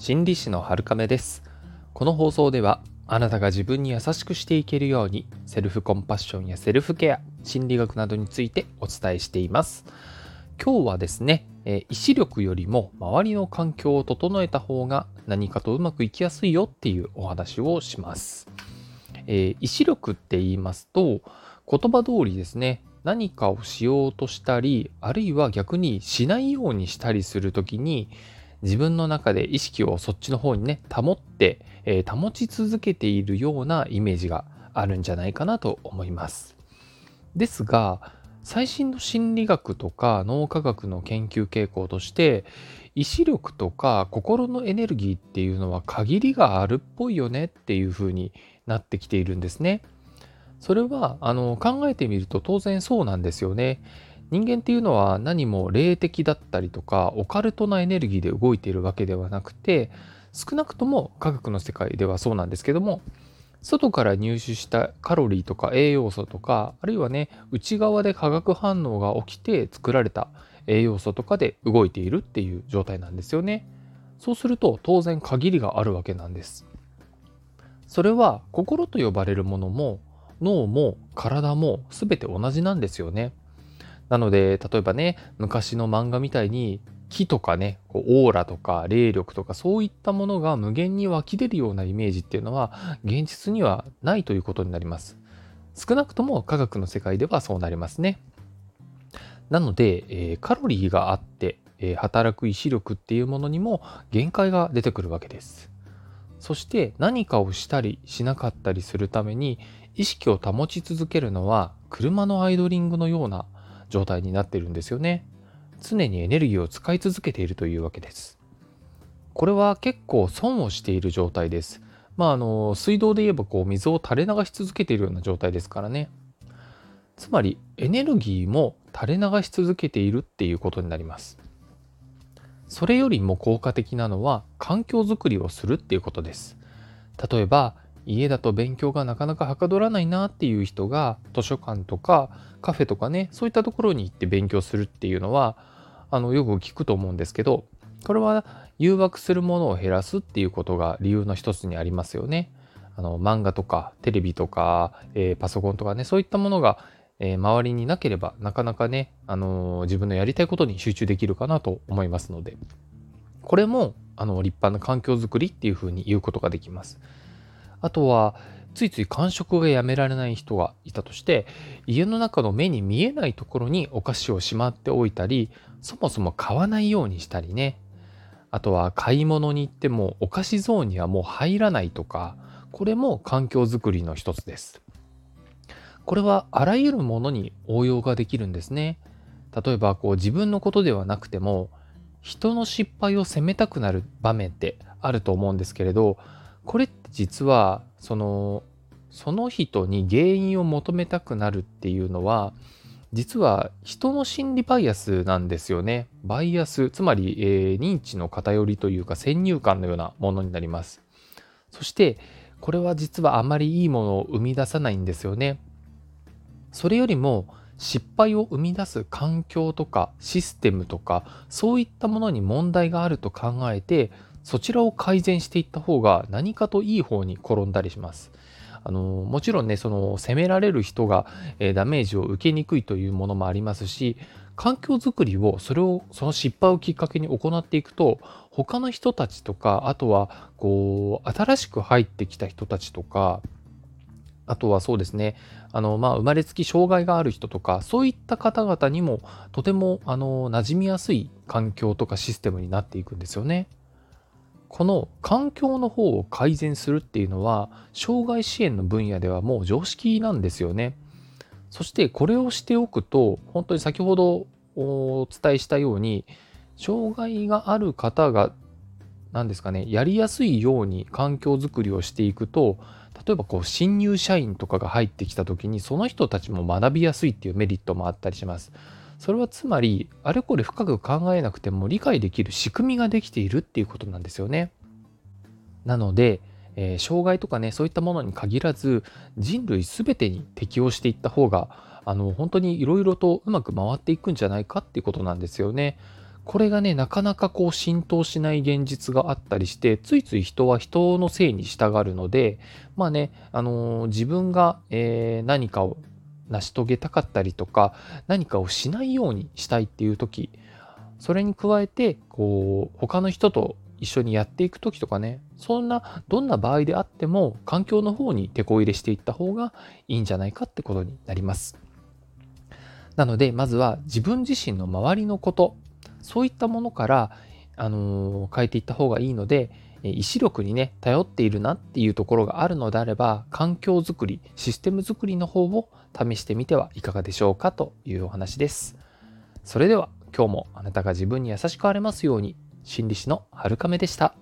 心理師の春亀です。この放送ではあなたが自分に優しくしていけるようにセルフコンパッションやセルフケア心理学などについてお伝えしています。今日はですね意志力よりも周りの環境を整えた方が何かとうまくいきやすいよっていうお話をします、えー、意志力って言いますと言葉通りですね何かをしようとしたりあるいは逆にしないようにしたりする時に自分の中で意識をそっちの方にね保って、えー、保ち続けているようなイメージがあるんじゃないかなと思います。ですが最新の心理学とか脳科学の研究傾向として意志力とか心のエネルギーっていうのは限りがあるっぽいよねっていう風になってきているんですね。それはあの考えてみると当然そうなんですよね。人間っていうのは何も霊的だったりとかオカルトなエネルギーで動いているわけではなくて少なくとも科学の世界ではそうなんですけども外から入手したカロリーとか栄養素とかあるいはね内側で化学反応が起きて作られた栄養素とかで動いているっていう状態なんですよね。そうすると当然限りがあるわけなんです。それは心と呼ばれるものも脳も体も全て同じなんですよね。なので例えばね昔の漫画みたいに木とかねこうオーラとか霊力とかそういったものが無限に湧き出るようなイメージっていうのは現実にはないということになります。少なくとも科学の世界ではそうなりますね。なので、えー、カロリーがあって、えー、働く意志力っていうものにも限界が出てくるわけです。そして何かをしたりしなかったりするために意識を保ち続けるのは車のアイドリングのような状態になっているんですよね。常にエネルギーを使い続けているというわけです。これは結構損をしている状態です。まああの水道で言えばこう水を垂れ流し続けているような状態ですからね。つまりエネルギーも垂れ流し続けているっていうことになります。それよりも効果的なのは環境づくりをするっていうことです。例えば家だと勉強がなかなかはかどらないなっていう人が図書館とかカフェとかねそういったところに行って勉強するっていうのはあのよく聞くと思うんですけどこれは誘惑するものを減らすっていうことが理由の一つにありますよね。あの漫画とかテレビとか、えー、パソコンとかねそういったものが、えー、周りになければなかなかね、あのー、自分のやりたいことに集中できるかなと思いますのでこれもあの立派な環境づくりっていうふうに言うことができます。あとはついつい間食がやめられない人がいたとして家の中の目に見えないところにお菓子をしまっておいたりそもそも買わないようにしたりね。あとは買い物に行ってもお菓子ゾーンにはもう入らないとかこれも環境づくりの一つです。これはあらゆるものに応用ができるんですね。例えばこう自分のことではなくても人の失敗を責めたくなる場面ってあると思うんですけれどこれって実はそのその人に原因を求めたくなるっていうのは実は人の心理バイアスなんですよね。バイアス、つまり、えー、認知の偏りというか先入観のようなものになります。そしてこれは実はあまりいいものを生み出さないんですよね。それよりも失敗を生み出す環境とかシステムとかそういったものに問題があると考えてそちらを改善していった方が何かといい方に転んだりします。あのもちろんねその責められる人が、えー、ダメージを受けにくいというものもありますし環境づくりをそれをその失敗をきっかけに行っていくと他の人たちとかあとはこう新しく入ってきた人たちとかあとはそうですねあの、まあ、生まれつき障害がある人とかそういった方々にもとてもあの馴染みやすい環境とかシステムになっていくんですよね。この環境の方を改善するっていうのは障害支援の分野ではもう常識なんですよね。そしてこれをしておくと本当に先ほどお伝えしたように障害がある方が何ですかねやりやすいように環境づくりをしていくと例えばこう新入社員とかが入ってきた時にその人たちも学びやすいっていうメリットもあったりします。それはつまりあれこれ深く考えなくても理解できる仕組みができているっていうことなんですよね。なので、えー、障害とかねそういったものに限らず人類全てに適応していった方があの本当にいろいろとうまく回っていくんじゃないかっていうことなんですよね。これがね、なかなかこう浸透しない現実があったりして、ついつい人は人のせいに従うので、まあね、あのー、自分が、えー、何かを成し遂げたかったりとか、何かをしないようにしたいっていう時、それに加えて、こう、他の人と一緒にやっていく時とかね、そんな、どんな場合であっても、環境の方に手こ入れしていった方がいいんじゃないかってことになります。なので、まずは自分自身の周りのこと、そういったものから、あのー、変えていった方がいいので、意志力にね、頼っているなっていうところがあるのであれば、環境づくり、システムづくりの方を試してみてはいかがでしょうかというお話です。それでは今日もあなたが自分に優しくあれますように、心理師の春亀でした。